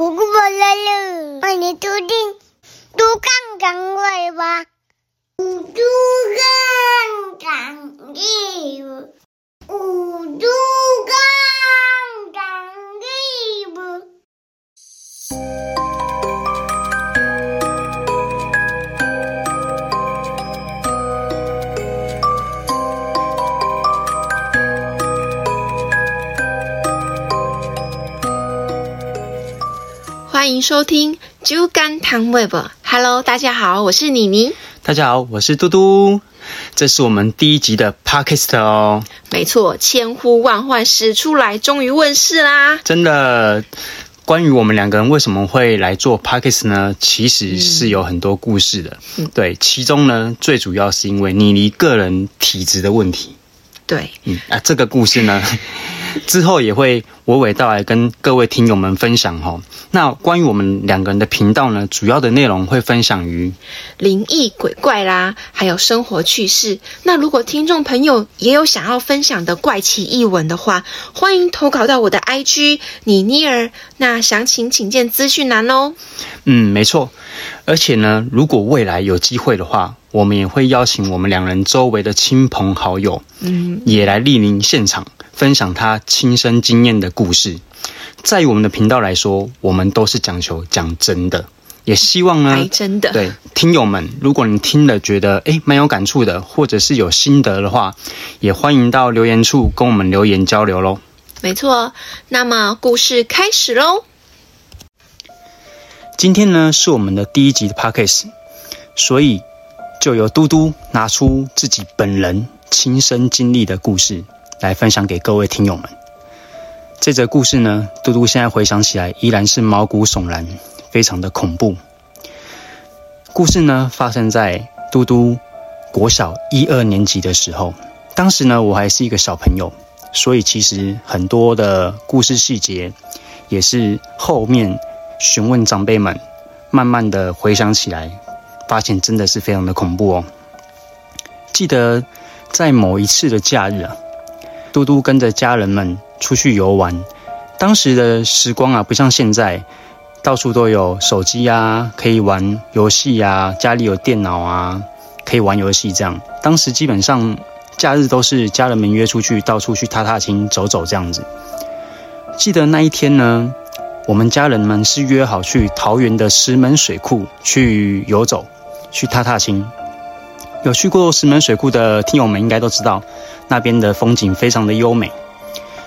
姑姑来了，欢迎收听都刚刚来欢迎收听《猪肝汤 Web》。Hello，大家好，我是妮妮。大家好，我是嘟嘟，这是我们第一集的 Podcast 哦。没错，千呼万唤始出来，终于问世啦！真的，关于我们两个人为什么会来做 Podcast 呢？其实是有很多故事的。嗯对，其中呢，最主要是因为妮妮个人体质的问题。对，嗯啊，这个故事呢，之后也会娓娓道来跟各位听友们分享哈、那关于我们两个人的频道呢，主要的内容会分享于灵异鬼怪啦，还有生活趣事。那如果听众朋友也有想要分享的怪奇异闻的话，欢迎投稿到我的 IG 你妮儿。那详情请见资讯栏哦。嗯，没错。而且呢，如果未来有机会的话，我们也会邀请我们两人周围的亲朋好友，嗯，也来莅临现场，分享他亲身经验的故事。在于我们的频道来说，我们都是讲求讲真的，也希望呢哎，，真的，对听友们，如果你听了觉得诶蛮有感触的，或者是有心得的话，也欢迎到留言处跟我们留言交流喽。没错。那么故事开始喽。今天呢是我们的第一集的 podcast，所以就由嘟嘟拿出自己本人亲身经历的故事来分享给各位听友们。这则故事呢，嘟嘟现在回想起来依然是毛骨悚然，非常的恐怖。故事呢发生在嘟嘟国小一二年级的时候，当时呢我还是一个小朋友，所以其实很多的故事细节也是后面询问长辈们，慢慢的回想起来，发现真的是非常的恐怖哦。记得在某一次的假日啊，嘟嘟跟着家人们出去游玩，当时的时光啊，不像现在，到处都有手机啊，可以玩游戏啊，家里有电脑啊，可以玩游戏这样。当时基本上假日都是家人们约出去，到处去踏踏青、走走这样子。记得那一天呢，我们家人们是约好去桃园的石门水库去游走，去踏踏青。有去过石门水库的听友们应该都知道，那边的风景非常的优美，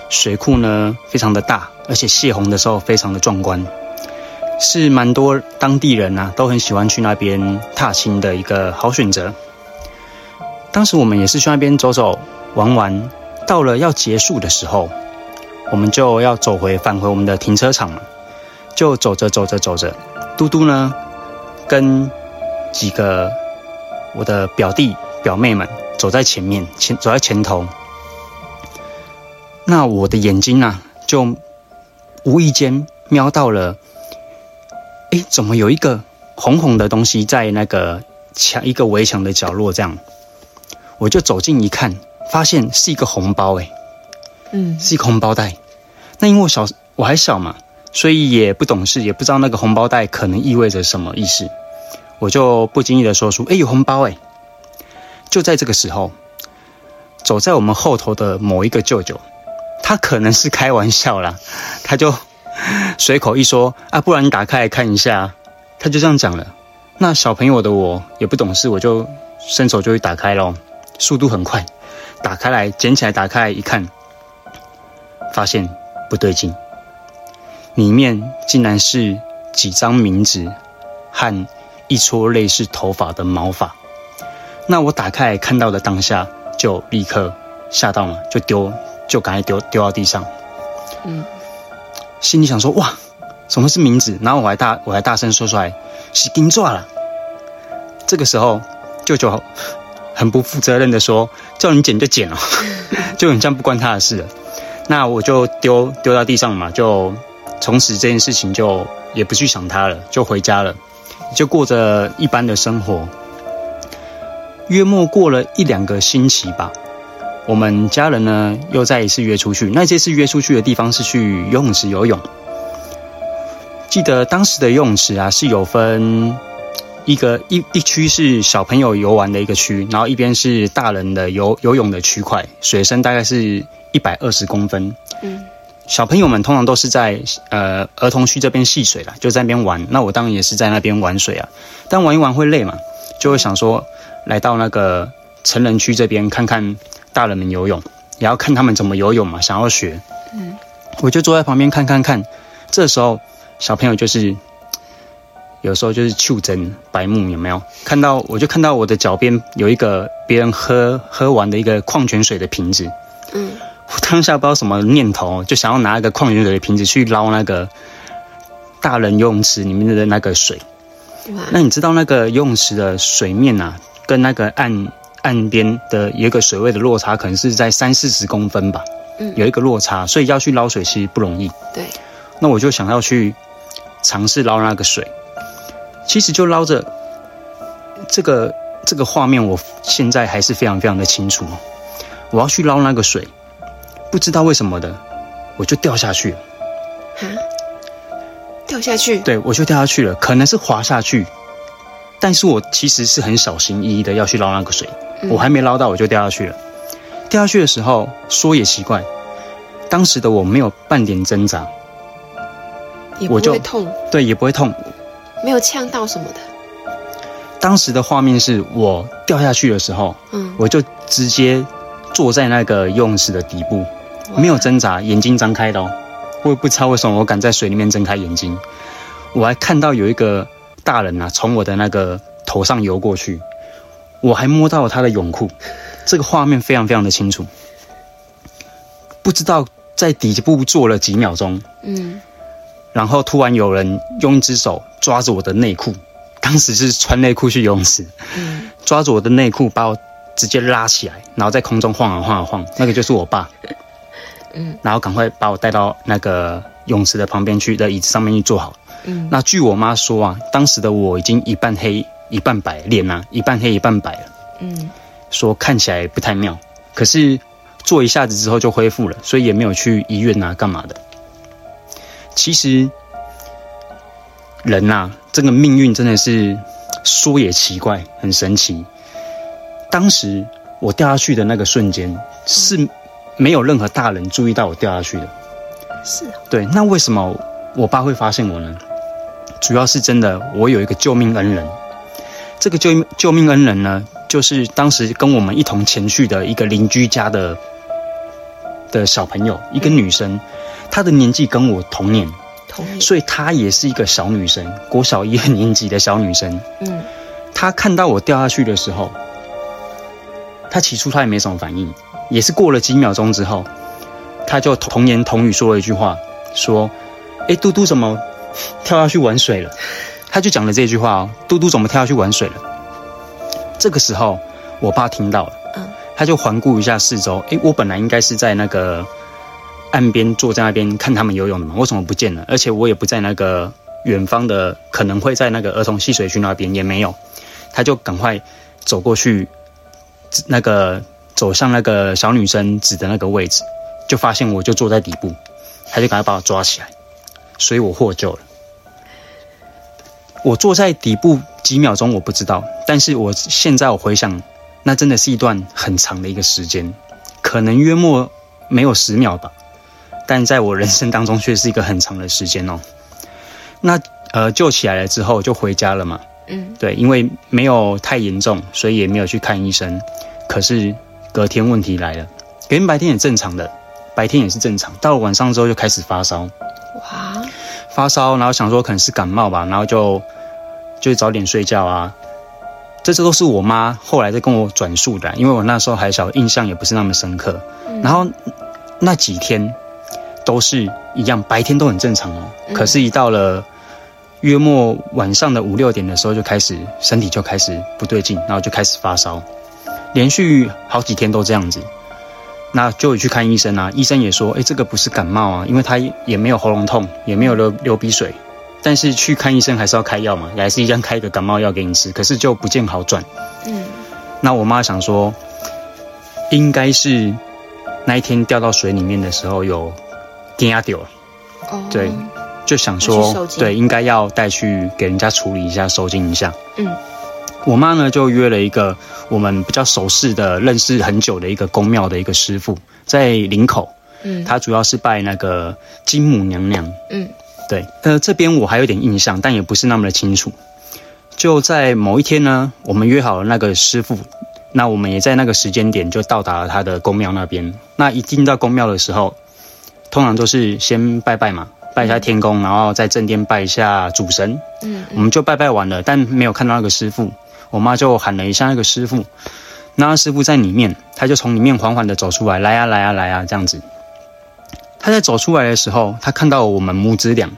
水库呢非常的大，而且泄洪的时候非常的壮观，是蛮多当地人啊都很喜欢去那边踏青的一个好选择。当时我们也是去那边走走玩玩，到了要结束的时候，我们就要走回返回我们的停车场了。就走着走着走着，嘟嘟呢跟几个我的表弟表妹们走在前面，前走在前头。那我的眼睛啊，就无意间瞄到了，哎，怎么有一个红红的东西在那个墙一个围墙的角落？这样，我就走近一看，发现是一个红包、哎。嗯，是一个红包袋。那因为我小我还小嘛，所以也不懂事，也不知道那个红包袋可能意味着什么意思。我就不经意的说出：“哎，有红包哎！”就在这个时候，走在我们后头的某一个舅舅，他可能是开玩笑啦，他就随口一说：“啊，不然你打开来看一下。”他就这样讲了。那小朋友的我也不懂事，我就伸手就去打开咯，速度很快，打开来捡起来，打开来一看。发现不对劲，里面竟然是几张名纸和一撮类似头发的毛发。那我打开看到的当下，就立刻吓到了，就丢，就赶快丢丢到地上。嗯，心里想说哇，什么是名字？然后我还大我还大声说出来是金抓了。这个时候，舅舅很不负责任的说：“叫你捡就捡了，就很像不关他的事了。”那我就丢丢到地上嘛，就从此这件事情就也不去想他了，就回家了，就过着一般的生活。约莫过了一两个星期吧，我们家人呢又再一次约出去。那这次约出去的地方是去游泳池游泳。记得当时的游泳池啊是有分一个一一区是小朋友游玩的一个区，然后一边是大人的游游泳的区块，水深大概是一百二十公分。嗯，小朋友们通常都是在呃儿童区这边戏水啦，就在那边玩。那我当然也是在那边玩水啊，但玩一玩会累嘛，就会想说来到那个成人区这边看看大人们游泳，也要看他们怎么游泳嘛，想要学。嗯，我就坐在旁边看看看。这时候小朋友就是有时候就是袖珍白目，有没有看到？我就看到我的脚边有一个别人喝喝完的一个矿泉水的瓶子。嗯，当下不知道什么念头，就想要拿一个矿泉水的瓶子去捞那个大人游泳池里面的那个水。哇，那你知道那个游泳池的水面啊，跟那个岸岸边的有一个水位的落差，可能是在三四十公分吧。嗯有一个落差，所以要去捞水其实不容易。对，那我就想要去尝试捞那个水。其实就捞着这个这个画面，我现在还是非常非常的清楚。我要去捞那个水，不知道为什么的，我就掉下去了。哈，掉下去，对，我就掉下去了，可能是滑下去，但是我其实是很小心翼翼的要去捞那个水，嗯我还没捞到我就掉下去了。掉下去的时候，说也奇怪，当时的我没有半点挣扎，也不会痛，对，也不会痛。没有呛到什么的。当时的画面是我掉下去的时候，嗯，我就直接坐在那个游泳池的底部，哇没有挣扎，眼睛张开的哦。我也不知道为什么我敢在水里面睁开眼睛，我还看到有一个大人啊从我的那个头上游过去，我还摸到了他的泳裤，这个画面非常非常的清楚。不知道在底部坐了几秒钟，嗯，然后突然有人用一只手抓着我的内裤，当时是穿内裤去游泳池，嗯，抓着我的内裤把我直接拉起来，然后在空中晃啊晃啊晃，那个就是我爸，嗯，然后赶快把我带到那个泳池的旁边去的椅子上面去坐好。嗯，那据我妈说啊，当时的我已经一半黑一半白，脸啊一半黑一半白了，嗯，说看起来不太妙，可是坐一下子之后就恢复了，所以也没有去医院啊干嘛的。其实人呐、这个命运真的是说也奇怪，很神奇。当时我掉下去的那个瞬间，是没有任何大人注意到我掉下去的。是啊，对，那为什么我爸会发现我呢？主要是真的，我有一个救命恩人。这个救救命恩人呢，就是当时跟我们一同前去的一个邻居家的的小朋友，一个女生，她的年纪跟我同年，同年。所以她也是一个小女生，国小一二年级的小女生。嗯，她看到我掉下去的时候，她起初她也没什么反应，也是过了几秒钟之后，他就童言童语说了一句话，说：“哎，嘟嘟怎么跳下去玩水了？”他就讲了这句话哦，嘟嘟怎么跳下去玩水了？这个时候，我爸听到了，嗯，他就环顾一下四周，哎，我本来应该是在那个岸边坐在那边看他们游泳的嘛，为什么不见了？而且我也不在那个远方的，可能会在那个儿童戏水区那边也没有，他就赶快走过去，那个走向那个小女生指的那个位置，就发现我就坐在底部，他就赶快把我抓起来，所以我获救了。我坐在底部几秒钟我不知道，但是我现在我回想，那真的是一段很长的一个时间，可能约莫没有十秒吧，但在我人生当中却是一个很长的时间哦。那呃救起来了之后就回家了嘛，嗯，对，因为没有太严重，所以也没有去看医生。可是隔天问题来了，隔天白天也正常的，白天也是正常，到了晚上之后就开始发烧，哇，发烧，然后想说可能是感冒吧，然后就就早点睡觉啊。这些都是我妈后来在跟我转述的啊，因为我那时候还小，印象也不是那么深刻。然后那几天都是一样，白天都很正常哦，嗯。可是，一到了约莫晚上的五六点的时候，就开始身体就开始不对劲，然后就开始发烧，连续好几天都这样子。那就有去看医生啊，医生也说，哎，这个不是感冒啊，因为他也没有喉咙痛，也没有流流鼻水，但是去看医生还是要开药嘛，也还是一样开一个感冒药给你吃，可是就不见好转。嗯，那我妈想说，应该是那一天掉到水里面的时候有电压掉了，哦，对就就想说对，应该要带去给人家处理一下，收金一下。嗯我妈呢就约了一个我们比较熟识的、认识很久的一个宫庙的一个师傅，在林口，嗯他主要是拜那个金母娘娘。嗯对，呃，这边我还有点印象，但也不是那么的清楚。就在某一天呢，我们约好了那个师傅，那我们也在那个时间点就到达了他的宫庙那边。那一进到宫庙的时候，通常都是先拜拜嘛，拜一下天公，然后在正殿拜一下主神。嗯我们就拜拜完了，但没有看到那个师傅。我妈就喊了一下那个师傅，那师傅在里面，他就从里面缓缓的走出来，来啊来啊来啊这样子。他在走出来的时候，他看到我们母子俩，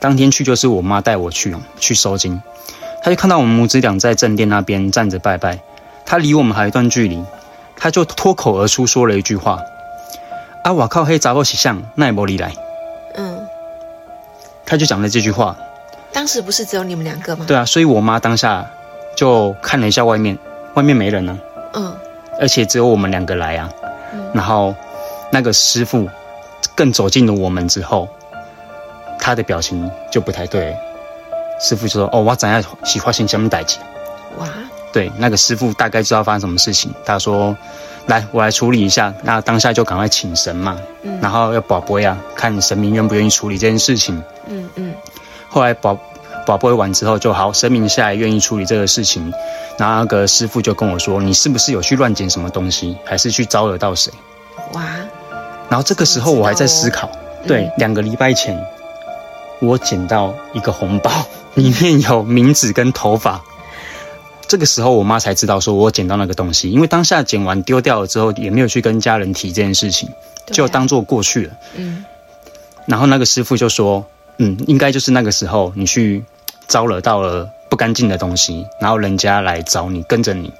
当天去就是我妈带我去哦，去收金。他就看到我们母子俩在正殿那边站着拜拜，他离我们还有一段距离，他就脱口而出说了一句话：“啊，我靠，黑杂货是像那也无你来。嗯，”他就讲了这句话，当时不是只有你们两个吗？对啊，所以我妈当下就看了一下外面，外面没人呢、嗯而且只有我们两个来啊。嗯然后那个师傅更走近了我们之后，他的表情就不太对。师傅就说：“哦，我怎样喜欢先什么代志？”哇，对，那个师傅大概知道发生什么事情。他说：“来，我来处理一下。”那当下就赶快请神嘛，嗯然后要保卜呀，看神明愿不愿意处理这件事情。嗯嗯后来保保卜完之后就好，神明下来愿意处理这个事情。然后那个师傅就跟我说：“你是不是有去乱捡什么东西，还是去招惹到谁哇，？”然后这个时候我还在思考，对，两个礼拜前我捡到一个红包，里面有名字跟头发。这个时候我妈才知道说我捡到那个东西，因为当下捡完丢掉了之后，也没有去跟家人提这件事情，啊就当做过去了。嗯然后那个师傅就说：“嗯，应该就是那个时候你去招惹到了不干净的东西，然后人家来找你，跟着你。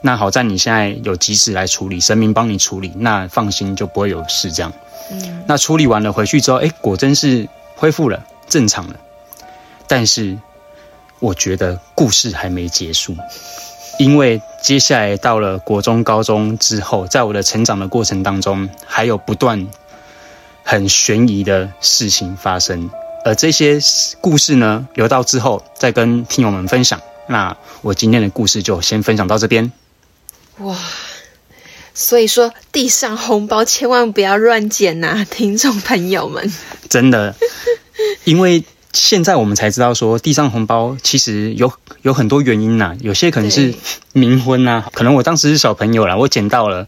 那好在你现在有及时来处理，神明帮你处理，那放心就不会有事这样。嗯那处理完了回去之后，哎，果真是恢复了，正常了。但是我觉得故事还没结束，因为接下来到了国中、高中之后，在我的成长的过程当中，还有不断很悬疑的事情发生。而这些故事呢，留到之后再跟听友们分享。那我今天的故事就先分享到这边。哇，所以说地上红包千万不要乱捡呐、听众朋友们。真的，因为现在我们才知道说，地上红包其实有有很多原因呐、有些可能是冥婚呐、可能我当时是小朋友啦，我捡到了，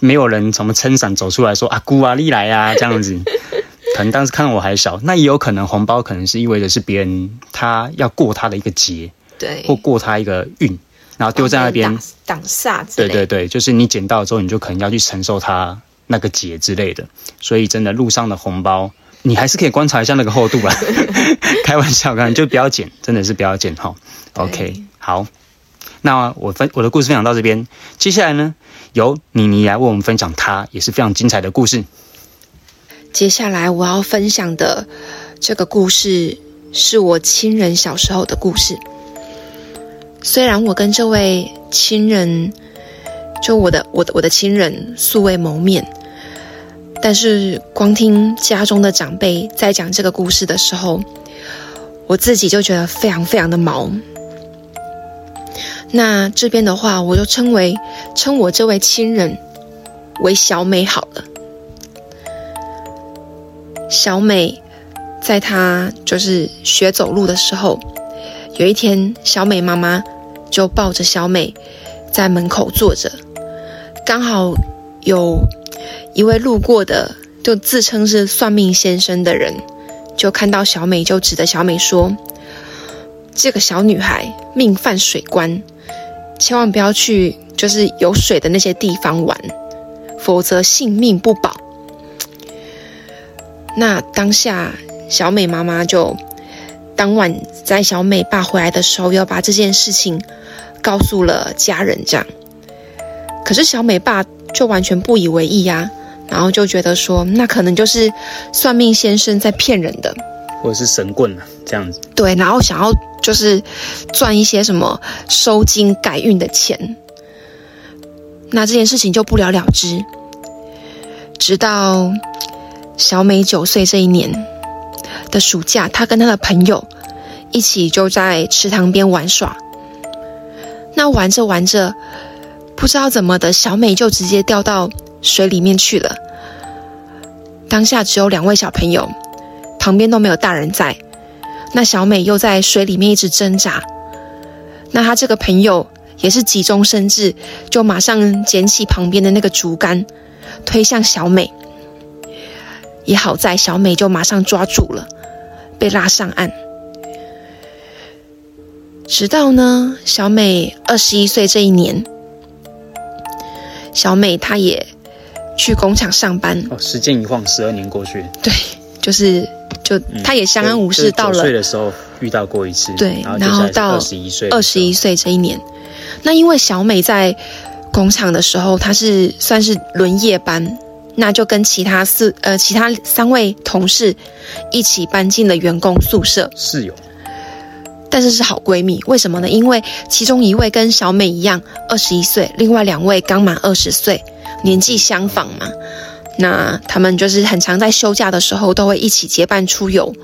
没有人什么撑伞走出来说啊姑啊你来啊这样子，可能当时看我还小，那也有可能红包可能是意味着是别人他要过他的一个节，对，或过他一个运，然后丢在那边挡，挡煞之类。对对对，就是你捡到之后，你就可能要去承受它那个节之类的。所以真的路上的红包，你还是可以观察一下那个厚度吧。开玩笑，刚就不要捡，真的是不要捡哈。OK，好，那我分我的故事分享到这边，接下来呢，由妮妮来为我们分享她也是非常精彩的故事。接下来我要分享的这个故事是我亲人小时候的故事。虽然我跟这位亲人，就我的我的我的亲人素未谋面，但是光听家中的长辈在讲这个故事的时候，我自己就觉得非常非常的毛。那这边的话，我就称为称我这位亲人为小美好了。小美在她就是学走路的时候，有一天，小美妈妈就抱着小美在门口坐着，刚好有一位路过的，就自称是算命先生的人，就看到小美，就指着小美说：“这个小女孩命犯水关，千万不要去就是有水的那些地方玩，否则性命不保。”那当下，小美妈妈就当晚在小美爸回来的时候，要把这件事情告诉了家人，这样。可是小美爸就完全不以为意呀、然后就觉得说，那可能就是算命先生在骗人的，或者是神棍啊，这样子。对，然后想要就是赚一些什么收金改运的钱，那这件事情就不了了之。直到小美九岁这一年，的暑假，她跟她的朋友一起就在池塘边玩耍。那玩着玩着，不知道怎么的，小美就直接掉到水里面去了。当下只有两位小朋友，旁边都没有大人在。那小美又在水里面一直挣扎。那她这个朋友也是急中生智，就马上捡起旁边的那个竹竿，推向小美。也好在小美就马上抓住了，被拉上岸。直到呢，小美二十一岁这一年，小美她也去工厂上班。哦，时间一晃，十二年过去。对，就是就她也相安无事。到了岁的时候遇到过一次。对，然后到二十一岁，二十一岁这一年，那因为小美在工厂的时候，她是算是轮夜班，那就跟其他四呃其他三位同事一起搬进了员工宿舍，室友。但是是好闺蜜，为什么呢？因为其中一位跟小美一样二十一岁，另外两位刚满二十岁，年纪相仿嘛。那他们就是很常在休假的时候都会一起结伴出游，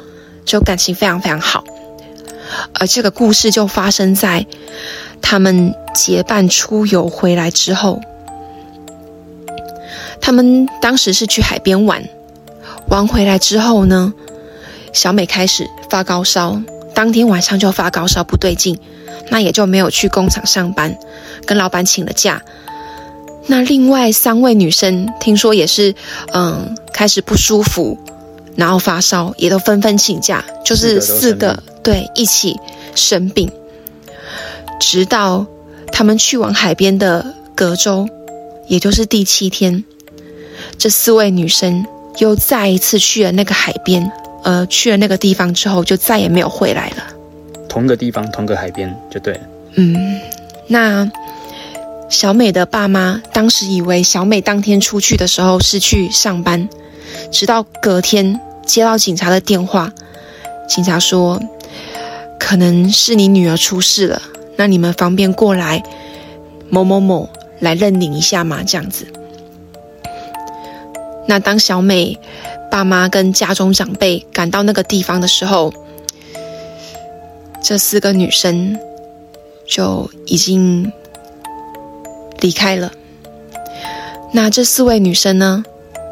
就感情非常非常好。而这个故事就发生在他们结伴出游回来之后，他们当时是去海边玩，玩回来之后呢，小美开始发高烧。当天晚上就发高烧，不对劲，那也就没有去工厂上班，跟老板请了假。那另外三位女生听说也是，嗯，开始不舒服，然后发烧，也都纷纷请假，就是四个对一起生病。直到他们去往海边的隔周，也就是第七天，这四位女生又再一次去了那个海边。呃，去了那个地方之后，就再也没有回来了。同个地方，同个海边，就对了。嗯，那小美的爸妈当时以为小美当天出去的时候是去上班，直到隔天接到警察的电话，警察说可能是你女儿出事了，那你们方便过来某某某来认领一下吗？这样子。那当小美。爸妈跟家中长辈赶到那个地方的时候，这四个女生就已经离开了。那这四位女生呢？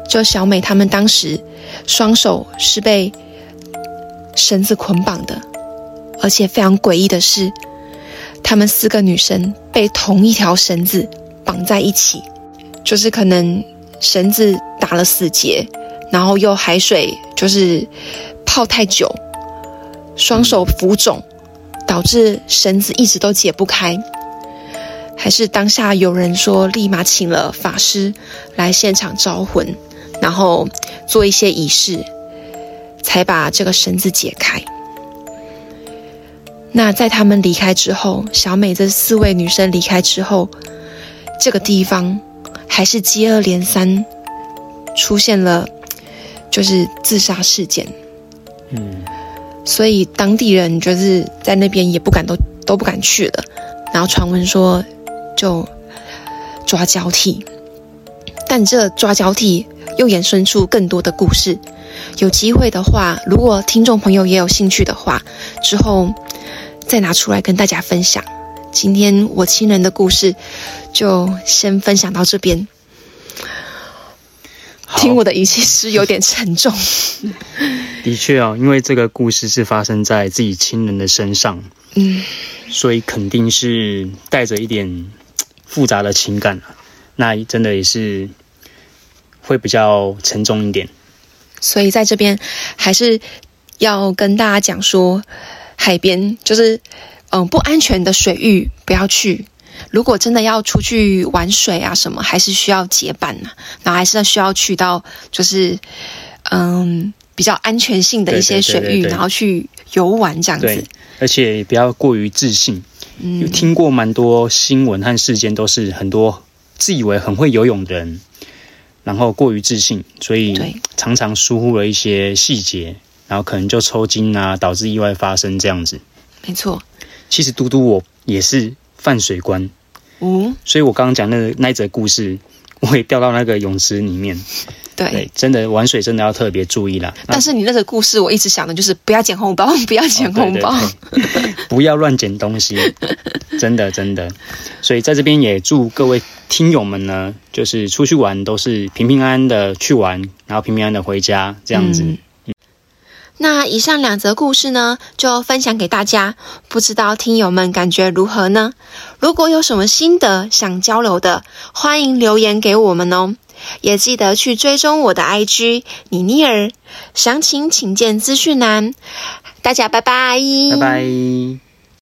就小美她们当时双手是被绳子捆绑的，而且非常诡异的是，她们四个女生被同一条绳子绑在一起，就是可能绳子打了死结。然后又海水就是泡太久，双手浮肿，导致绳子一直都解不开。还是当下有人说，立马请了法师来现场招魂，然后做一些仪式，才把这个绳子解开。那在他们离开之后，小美这四位女生离开之后，这个地方还是接二连三出现了。就是自杀事件，嗯，所以当地人就是在那边也不敢都都不敢去了，然后传闻说就抓交替，但这抓交替又衍生出更多的故事。有机会的话，如果听众朋友也有兴趣的话，之后再拿出来跟大家分享。今天我亲人的故事就先分享到这边。听我的语气是有点沉重。的确啊，因为这个故事是发生在自己亲人的身上，嗯，所以肯定是带着一点复杂的情感那真的也是会比较沉重一点。所以在这边还是要跟大家讲说，海边就是嗯不安全的水域不要去。如果真的要出去玩水啊什么，还是需要结伴呐，然后还是要需要去到就是嗯比较安全性的一些水域，然后去游玩这样子。而且不要过于自信。有听过蛮多新闻和事件，都是很多自以为很会游泳的人，然后过于自信，所以常常疏忽了一些细节，然后可能就抽筋啊，导致意外发生这样子。没错。其实嘟嘟我也是泛水关。嗯，所以我刚刚讲那那一则故事，我也掉到那个泳池里面。对。对，真的玩水真的要特别注意啦。但是你那个故事，我一直想的就是不要捡红包，不要捡红包。哦对对对不要乱捡东西，真的真的。所以在这边也祝各位听友们呢，就是出去玩都是平平安安的去玩，然后平平安安的回家，这样子。嗯那以上两则故事呢，就分享给大家，不知道听友们感觉如何呢？如果有什么心得想交流的，欢迎留言给我们哦。也记得去追踪我的 IG 妮妮儿，详情请见资讯栏。大家拜拜，拜拜。